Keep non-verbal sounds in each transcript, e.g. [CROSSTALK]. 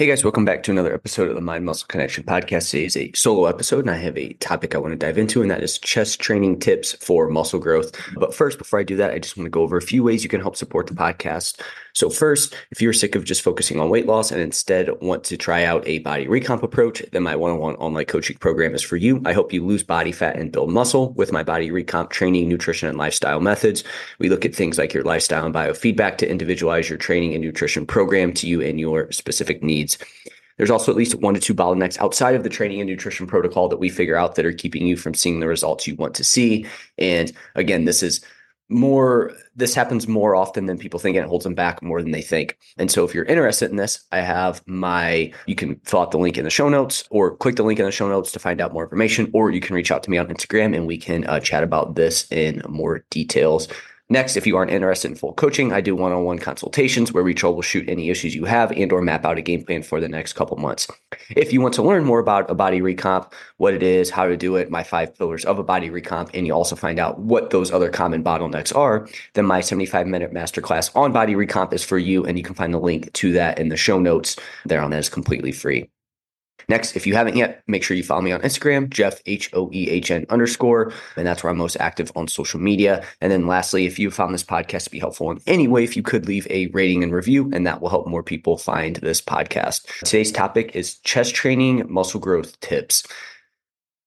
Hey guys, welcome back to another episode of the Mind Muscle Connection podcast. Today is a solo episode, and I have a topic I want to dive into, and that is chest training tips for muscle growth. But first, before I do that, I just want to go over a few ways you can help support the podcast. So, first, if you're sick of just focusing on weight loss and instead want to try out a body recomp approach, then my one on one online coaching program is for you. I help you lose body fat and build muscle with my body recomp training, nutrition, and lifestyle methods. We look at things like your lifestyle and biofeedback to individualize your training and nutrition program to you and your specific needs. There's also at least one to two bottlenecks outside of the training and nutrition protocol that we figure out that are keeping you from seeing the results you want to see. And again, this is more this happens more often than people think and it holds them back more than they think. And so if you're interested in this i have my you can fill out the link in the show notes or click the link in the show notes to find out more information or you can reach out to me on instagram and we can uh, chat about this in more details Next, if you aren't interested in full coaching, I do one-on-one consultations where we troubleshoot any issues you have and or map out a game plan for the next couple months. If you want to learn more about a body recomp, what it is, how to do it, my five pillars of a body recomp, and you also find out what those other common bottlenecks are, then my 75-minute masterclass on body recomp is for you, and you can find the link to that in the show notes. There on that is completely free. Next, if you haven't yet, make sure you follow me on Instagram, Jeff H O E H N underscore, and that's where I'm most active on social media. And then lastly, if you found this podcast to be helpful in any way, if you could leave a rating and review, and that will help more people find this podcast. Today's topic is chest training muscle growth tips.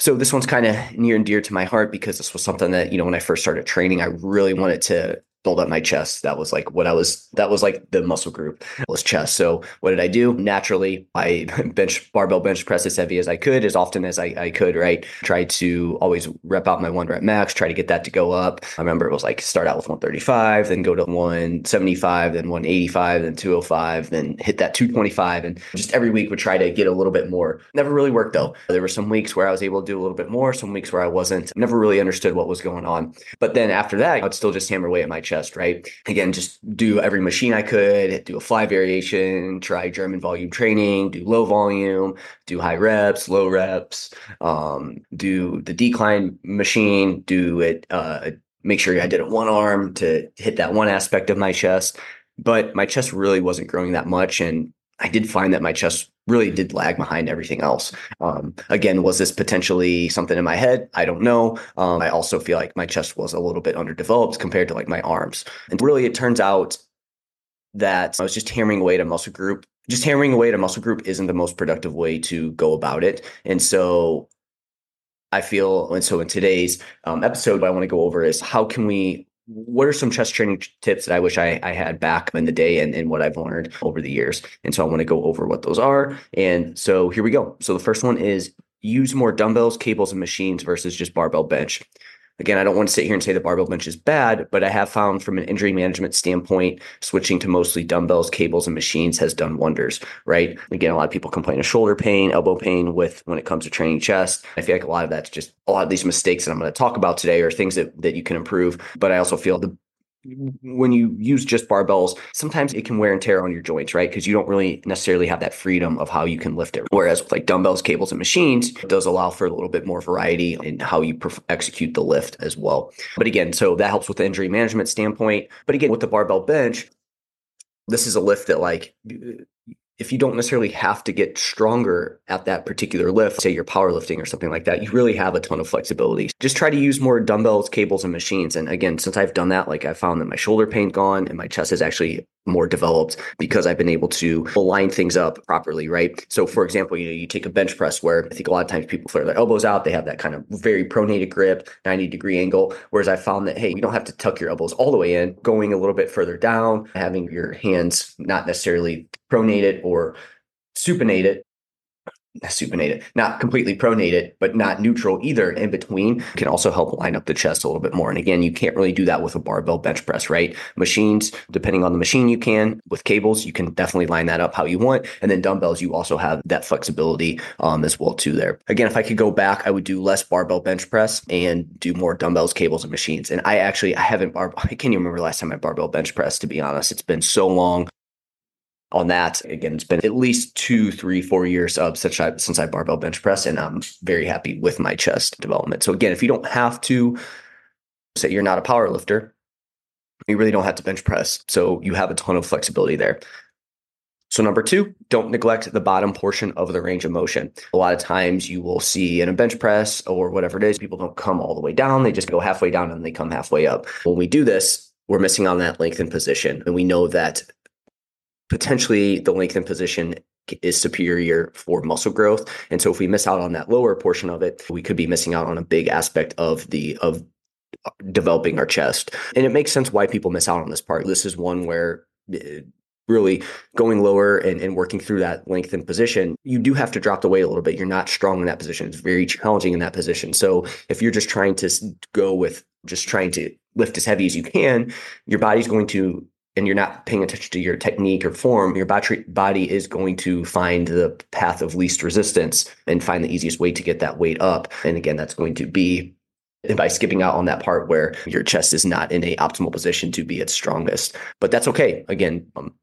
So this one's kind of near and dear to my heart because this was something that, you know, when I first started training, I really wanted to build up my chest. That was like what I was, that was like the muscle group was chest. So what did I do? Naturally, I [LAUGHS] bench barbell bench press as heavy as I could, as often as I, I could, right? Try to always rep out my one rep max, try to get that to go up. I remember it was like start out with 135, then go to 175, then 185, then 205, then hit that 225. And just every week would try to get a little bit more. Never really worked though. There were some weeks where I was able to do a little bit more, some weeks where I wasn't. Never really understood what was going on. But then after that, I'd still just hammer away at my chest, right? Again, just do every machine I could, do a fly variation, try German volume training, do low volume, do high reps, low reps, um, do the decline machine, do it, uh, make sure I did it one arm to hit that one aspect of my chest. But my chest really wasn't growing that much. And I did find that my chest really did lag behind everything else. Um, again, was this potentially something in my head? I don't know. Um, I also feel like my chest was a little bit underdeveloped compared to like my arms. And really, it turns out that I was just hammering away at a muscle group. Just hammering away at a muscle group isn't the most productive way to go about it. And so I feel, and so in today's um, episode, what I want to go over is how can we what are some chest training tips that I wish I, I had back in the day and, and what I've learned over the years? And so I want to go over what those are. And so here we go. So the first one is use more dumbbells, cables, and machines versus just barbell bench. Again, I don't want to sit here and say the barbell bench is bad, but I have found from an injury management standpoint, switching to mostly dumbbells, cables, and machines has done wonders, right? Again, a lot of people complain of shoulder pain, elbow pain with when it comes to training chest. I feel like a lot of that's just a lot of these mistakes that I'm going to talk about today are things that, that you can improve. But I also feel the when you use just barbells, sometimes it can wear and tear on your joints, right? Because you don't really necessarily have that freedom of how you can lift it. Whereas with like dumbbells, cables, and machines, it does allow for a little bit more variety in how you perf- execute the lift as well. But again, so that helps with the injury management standpoint. But again, with the barbell bench, this is a lift that like if you don't necessarily have to get stronger at that particular lift, say you're powerlifting or something like that, you really have a ton of flexibility. Just try to use more dumbbells, cables, and machines. And again, since I've done that, like I found that my shoulder pain gone and my chest is actually more developed because I've been able to align things up properly, right? So, for example, you know, you take a bench press where I think a lot of times people flare their elbows out, they have that kind of very pronated grip, 90 degree angle. Whereas I found that, hey, you don't have to tuck your elbows all the way in, going a little bit further down, having your hands not necessarily pronated or supinated supinate it, not completely pronate it, but not neutral either in between can also help line up the chest a little bit more. And again, you can't really do that with a barbell bench press, right? Machines, depending on the machine, you can. With cables, you can definitely line that up how you want. And then dumbbells, you also have that flexibility um, as well too there. Again, if I could go back, I would do less barbell bench press and do more dumbbells, cables, and machines. And I actually, I haven't bar, [LAUGHS] I can't even remember last time I barbell bench press, to be honest. It's been so long on that. Again, it's been at least two, three, four years of since I since I barbell bench press, and I'm very happy with my chest development. So again, if you don't have to say you're not a power lifter, you really don't have to bench press. So you have a ton of flexibility there. So number two, don't neglect the bottom portion of the range of motion. A lot of times you will see in a bench press or whatever it is, people don't come all the way down. They just go halfway down and they come halfway up. When we do this, we're missing on that lengthened position. And we know that potentially the lengthened position is superior for muscle growth. And so if we miss out on that lower portion of it, we could be missing out on a big aspect of the of uh, developing our chest. And it makes sense why people miss out on this part. This is one where uh, really going lower and, and working through that lengthened position, you do have to drop the weight a little bit. You're not strong in that position. It's very challenging in that position. So if you're just trying to go with just trying to lift as heavy as you can, your body's going to and you're not paying attention to your technique or form, your body, is going to find the path of least resistance and find the easiest way to get that weight up. And again, that's going to be by skipping out on that part where your chest is not in a optimal position to be its strongest. But that's okay. Again, um,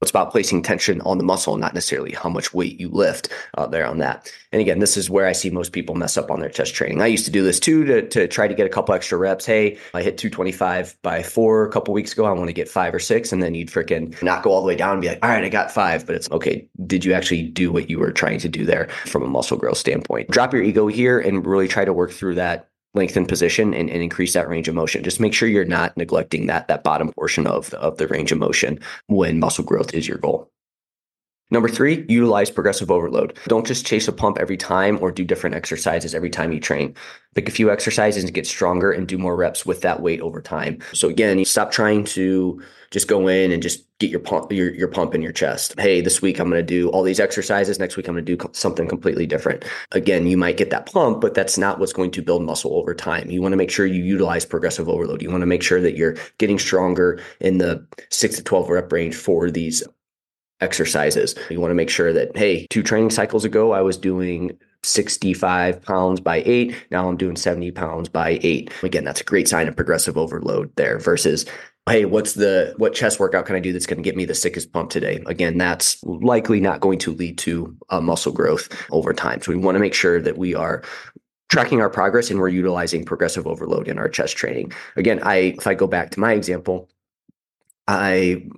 it's about placing tension on the muscle, not necessarily how much weight you lift uh, there on that. And again, this is where I see most people mess up on their chest training. I used to do this too to, to try to get a couple extra reps. Hey, I hit 225 by four a couple weeks ago. I want to get five or six. And then you'd freaking not go all the way down and be like, all right, I got five. But it's okay. Did you actually do what you were trying to do there from a muscle growth standpoint? Drop your ego here and really try to work through that lengthen position and, and, increase that range of motion. Just make sure you're not neglecting that that bottom portion of the, of the range of motion when muscle growth is your goal. Number three, utilize progressive overload. Don't just chase a pump every time or do different exercises every time you train. Pick a few exercises and get stronger and do more reps with that weight over time. So again, you stop trying to just go in and just get your pump your, your pump in your chest. Hey, this week I'm going to do all these exercises. Next week I'm going to do something completely different. Again, you might get that pump, but that's not what's going to build muscle over time. You want to make sure you utilize progressive overload. You want to make sure that you're getting stronger in the 6 to 12 rep range for these exercises. You want to make sure that, hey, two training cycles ago, I was doing 65 pounds by eight. Now I'm doing 70 pounds by eight. Again, that's a great sign of progressive overload there versus, hey, what's the, what chest workout can I do that's going to get me the sickest pump today? Again, that's likely not going to lead to uh, muscle growth over time. So we want to make sure that we are tracking our progress and we're utilizing progressive overload in our chest training. Again, I, if I go back to my example, I,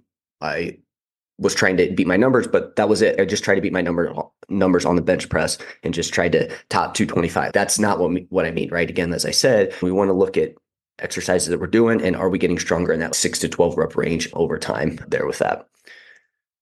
I was trying to beat my numbers, but that was it. I just tried to beat my number numbers on the bench press and just tried to top 225. That's not what me, what I mean, right? Again, as I said, we want to look at exercises that we're doing and are we getting stronger in that 6 to 12 rep range over time there with that.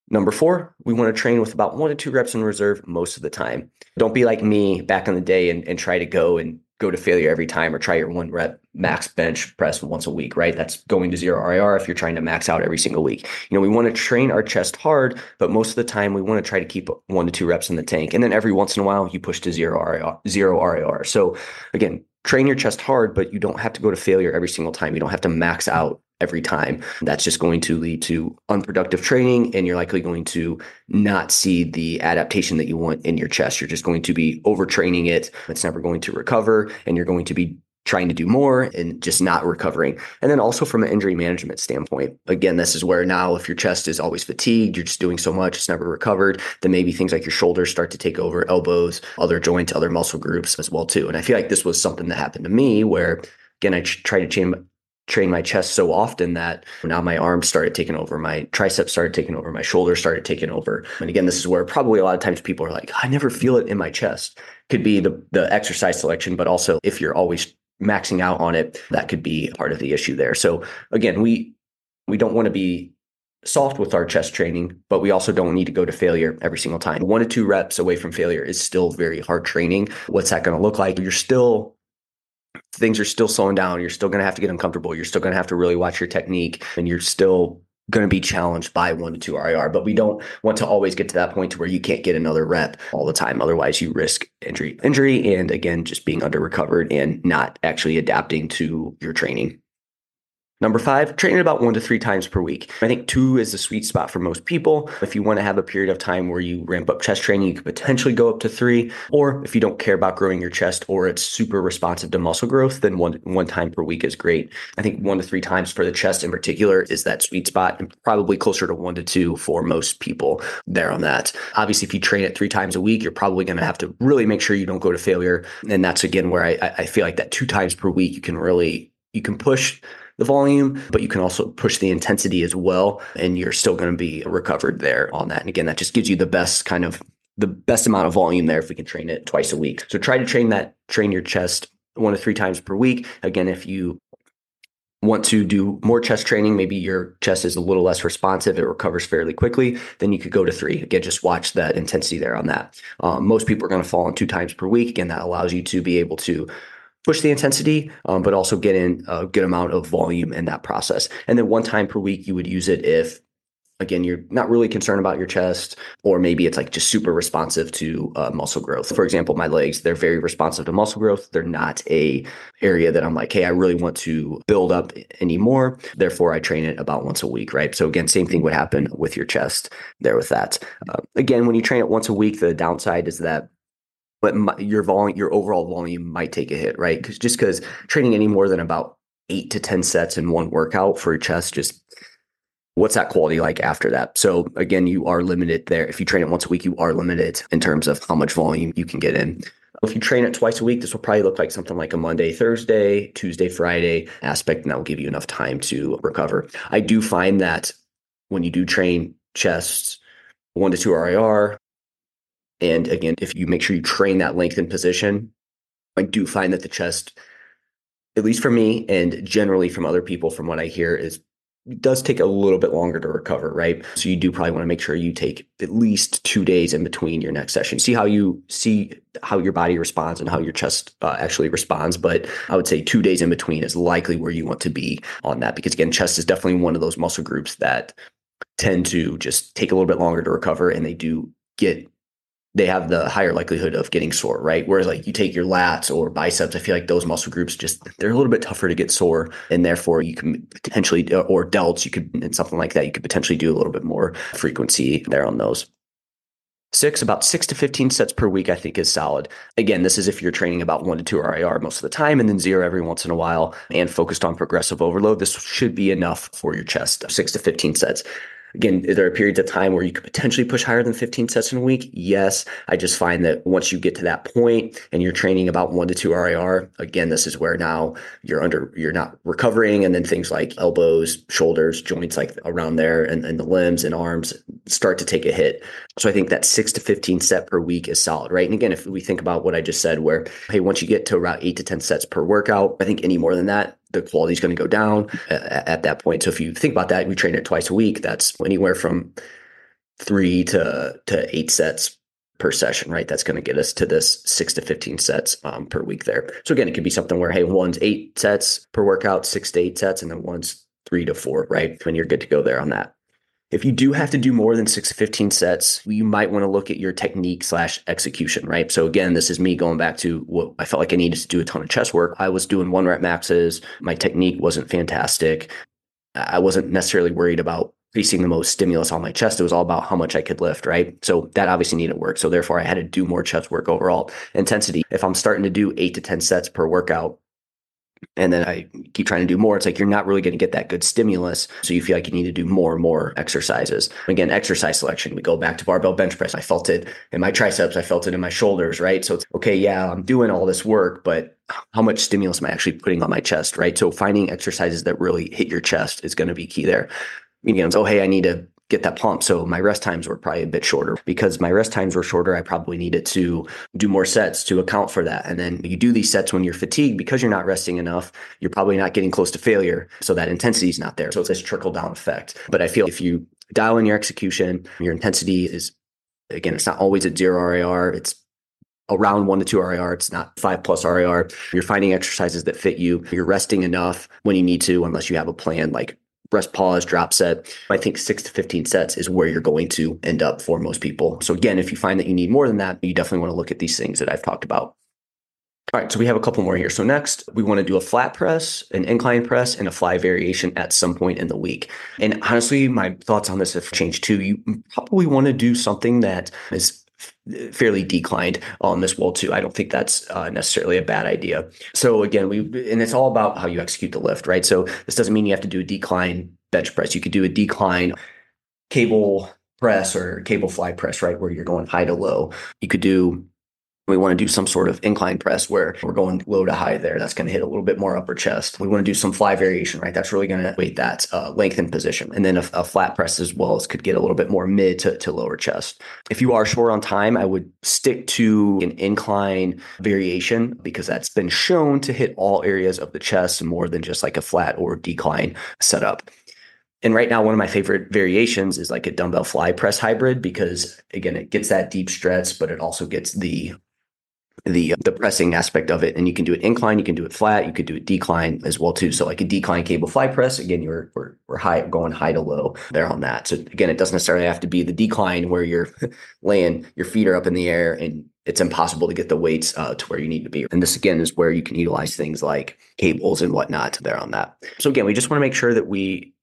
Number four, we want to train with about one to two reps in reserve most of the time. Don't be like me back in the day and, and try to go and go to failure every time or try your one rep max bench press once a week, right? That's going to zero RIR if you're trying to max out every single week. You know, we want to train our chest hard, but most of the time we want to try to keep one to two reps in the tank. And then every once in a while you push to zero RIR, zero RIR. So again, train your chest hard, but you don't have to go to failure every single time. You don't have to max out every time. That's just going to lead to unproductive training, and you're likely going to not see the adaptation that you want in your chest. You're just going to be overtraining it. It's never going to recover, and you're going to be trying to do more and just not recovering. And then also from an injury management standpoint, again, this is where now if your chest is always fatigued, you're just doing so much, it's never recovered, then maybe things like your shoulders start to take over, elbows, other joints, other muscle groups as well too. And I feel like this was something that happened to me where again, I try to change train my chest so often that now my arms started taking over, my triceps started taking over, my shoulders started taking over. And again, this is where probably a lot of times people are like, I never feel it in my chest. Could be the the exercise selection, but also if you're always maxing out on it, that could be part of the issue there. So again, we we don't want to be soft with our chest training, but we also don't need to go to failure every single time. One to two reps away from failure is still very hard training. What's that going to look like? You're still things are still slowing down. You're still going to have to get uncomfortable. You're still going to have to really watch your technique and you're still going to be challenged by one to two RIR, but we don't want to always get to that point to where you can't get another rep all the time. Otherwise, you risk injury, injury, and again, just being under recovered and not actually adapting to your training. Number five, training about one to three times per week. I think two is the sweet spot for most people. If you want to have a period of time where you ramp up chest training, you could potentially go up to three. Or if you don't care about growing your chest or it's super responsive to muscle growth, then one one time per week is great. I think one to three times for the chest in particular is that sweet spot and probably closer to one to two for most people there on that. Obviously, if you train it three times a week, you're probably going to have to really make sure you don't go to failure. And that's again where I, I feel like that two times per week, you can really you can push the volume, but you can also push the intensity as well. And you're still going to be recovered there on that. And again, that just gives you the best kind of the best amount of volume there if we can train it twice a week. So try to train that, train your chest one to three times per week. Again, if you want to do more chest training, maybe your chest is a little less responsive, it recovers fairly quickly, then you could go to three. Again, just watch that intensity there on that. Um, most people are going to fall on two times per week. Again, that allows you to be able to push the intensity, um, but also get in a good amount of volume in that process. And then one time per week, you would use it if, again, you're not really concerned about your chest, or maybe it's like just super responsive to uh, muscle growth. For example, my legs, they're very responsive to muscle growth. They're not a area that I'm like, hey, I really want to build up anymore. Therefore, I train it about once a week, right? So again, same thing would happen with your chest there with that. Uh, again, when you train it once a week, the downside is that but my, your volume, your overall volume might take a hit, right? Because just because training any more than about eight to 10 sets in one workout for your chest, just what's that quality like after that? So again, you are limited there. If you train it once a week, you are limited in terms of how much volume you can get in. If you train it twice a week, this will probably look like something like a Monday, Thursday, Tuesday, Friday aspect, and that will give you enough time to recover. I do find that when you do train chests, one to two RIR, and again, if you make sure you train that lengthened position, I do find that the chest, at least for me and generally from other people, from what I hear, is does take a little bit longer to recover, right? So you do probably want to make sure you take at least two days in between your next session. See how you see how your body responds and how your chest uh, actually responds. But I would say two days in between is likely where you want to be on that because again, chest is definitely one of those muscle groups that tend to just take a little bit longer to recover, and they do get they have the higher likelihood of getting sore, right? Whereas like you take your lats or biceps, I feel like those muscle groups just they're a little bit tougher to get sore, and therefore you can potentially uh, or delts, you could and something like that, you could potentially do a little bit more frequency there on those. Six, about six to 15 sets per week, I think is solid. Again, this is if you're training about one to two RIR most of the time and then zero every once in a while and focused on progressive overload. This should be enough for your chest, six to 15 sets. Again, is there periods of time where you could potentially push higher than 15 sets in a week? Yes. I just find that once you get to that point and you're training about one to two RIR, again, this is where now you're under, you're not recovering. And then things like elbows, shoulders, joints like around there and, and the limbs and arms start to take a hit. So I think that six to 15 set per week is solid, right? And again, if we think about what I just said, where, hey, once you get to around eight to 10 sets per workout, I think any more than that, the quality is going to go down at, at that point. So if you think about that, we train it twice a week. That's anywhere from three to to eight sets per session, right? That's going to get us to this six to 15 sets um, per week there. So again, it could be something where, hey, one's eight sets per workout, six to eight sets, and then one's three to four, right? When you're good to go there on that. If you do have to do more than six to 15 sets, you might want to look at your technique slash execution, right? So again, this is me going back to what I felt like I needed to do a ton of chest work. I was doing one rep maxes. My technique wasn't fantastic. I wasn't necessarily worried about increasing the most stimulus on my chest. It was all about how much I could lift, right? So that obviously needed work. So therefore I had to do more chest work overall intensity. If I'm starting to do eight to 10 sets per workout, and then I keep trying to do more. It's like you're not really going to get that good stimulus. So you feel like you need to do more and more exercises. Again, exercise selection. We go back to barbell bench press. I felt it in my triceps. I felt it in my shoulders, right? So it's okay, yeah, I'm doing all this work, but how much stimulus am I actually putting on my chest, right? So finding exercises that really hit your chest is going to be key there. You oh, hey, I need to get that pump. So my rest times were probably a bit shorter because my rest times were shorter. I probably needed to do more sets to account for that. And then you do these sets when you're fatigued because you're not resting enough. You're probably not getting close to failure. So that intensity is not there. So it's this trickle down effect. But I feel if you dial in your execution, your intensity is, again, it's not always at zero RIR. It's around one to two RIR. It's not five plus RIR. You're finding exercises that fit you. You're resting enough when you need to, unless you have a plan like rest pause, drop set. I think six to 15 sets is where you're going to end up for most people. So again, if you find that you need more than that, you definitely want to look at these things that I've talked about. All right, so we have a couple more here. So next, we want to do a flat press, an incline press, and a fly variation at some point in the week. And honestly, my thoughts on this have changed too. You probably want to do something that is fairly declined on this wall too. I don't think that's uh, necessarily a bad idea. So again, we and it's all about how you execute the lift, right? So this doesn't mean you have to do a decline bench press. You could do a decline cable press or cable fly press, right, where you're going high to low. You could do we want to do some sort of incline press where we're going low to high there. That's going to hit a little bit more upper chest. We want to do some fly variation, right? That's really going to weight that uh, lengthen position. And then a, a, flat press as well as could get a little bit more mid to, to lower chest. If you are short on time, I would stick to an incline variation because that's been shown to hit all areas of the chest more than just like a flat or decline setup. And right now, one of my favorite variations is like a dumbbell fly press hybrid because again, it gets that deep stretch, but it also gets the the the pressing aspect of it and you can do it incline you can do it flat you could do it decline as well too. So like a decline cable fly press again you're we're, we're high going high to low there on that. So again it doesn't necessarily have to be the decline where you're [LAUGHS] laying your feet are up in the air and it's impossible to get the weights uh, to where you need to be. And this again is where you can utilize things like cables and whatnot there on that. So again we just want to make sure that we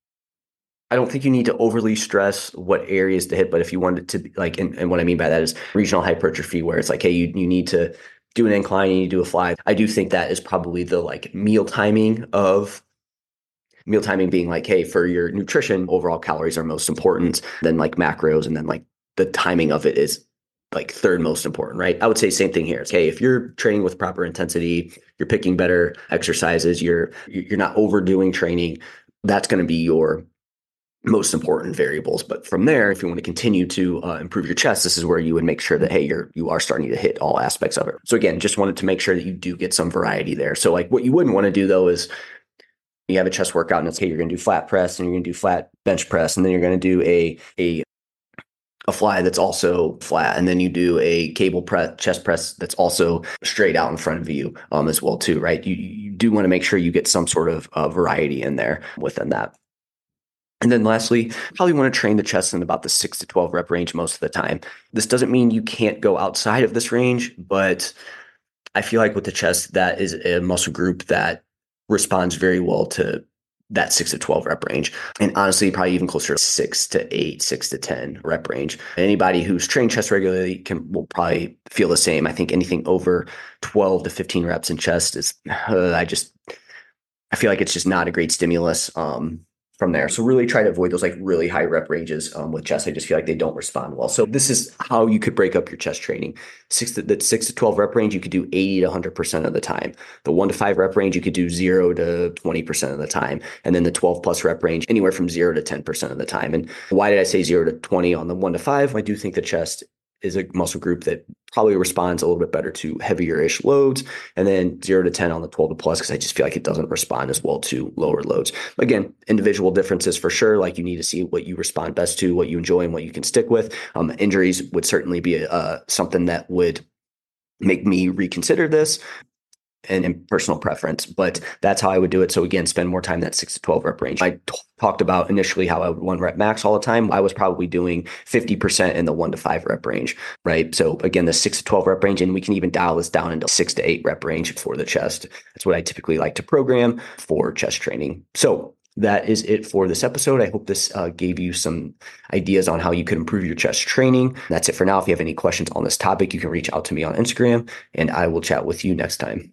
I don't think you need to overly stress what areas to hit, but if you wanted to like, and, and what I mean by that is regional hypertrophy, where it's like, hey, you, you need to do an incline, you need to do a fly. I do think that is probably the like meal timing of meal timing being like, hey, for your nutrition, overall calories are most important, then like macros, and then like the timing of it is like third most important, right? I would say same thing here. It's, hey, if you're training with proper intensity, you're picking better exercises, you're you're not overdoing training, that's going to be your most important variables. But from there, if you want to continue to uh, improve your chest, this is where you would make sure that hey, you're you are starting to hit all aspects of it. So again, just wanted to make sure that you do get some variety there. So like what you wouldn't want to do though is you have a chest workout and it's hey, you're going to do flat press and you're going to do flat bench press and then you're going to do a a a fly that's also flat and then you do a cable press chest press that's also straight out in front of you um, as well too right you, you do want to make sure you get some sort of uh, variety in there within that and then lastly, probably want to train the chest in about the six to 12 rep range most of the time. This doesn't mean you can't go outside of this range, but I feel like with the chest, that is a muscle group that responds very well to that six to 12 rep range. And honestly, probably even closer to six to eight, six to 10 rep range. Anybody who's trained chest regularly can will probably feel the same. I think anything over 12 to 15 reps in chest is, uh, [SIGHS] I just, I feel like it's just not a great stimulus. Um, from there. So really try to avoid those like really high rep ranges um, with chest. I just feel like they don't respond well. So this is how you could break up your chest training. Six to the six to 12 rep range, you could do 80 to 100% of the time. The one to five rep range, you could do zero to 20% of the time. And then the 12 plus rep range, anywhere from zero to 10% of the time. And why did I say zero to 20 on the one to five? I do think the chest is a muscle group that probably responds a little bit better to heavier ish loads. And then zero to 10 on the 12 to plus, because I just feel like it doesn't respond as well to lower loads. Again, individual differences for sure. Like you need to see what you respond best to, what you enjoy, and what you can stick with. Um, injuries would certainly be uh, something that would make me reconsider this and, and, personal preference, but that's how I would do it. So again, spend more time that six to 12 rep range. I t- talked about initially how I would one rep max all the time. I was probably doing 50% in the one to five rep range, right? So again, the six to 12 rep range, and we can even dial this down into six to eight rep range for the chest. That's what I typically like to program for chest training. So that is it for this episode. I hope this uh, gave you some ideas on how you could improve your chest training. That's it for now. If you have any questions on this topic, you can reach out to me on Instagram and I will chat with you next time.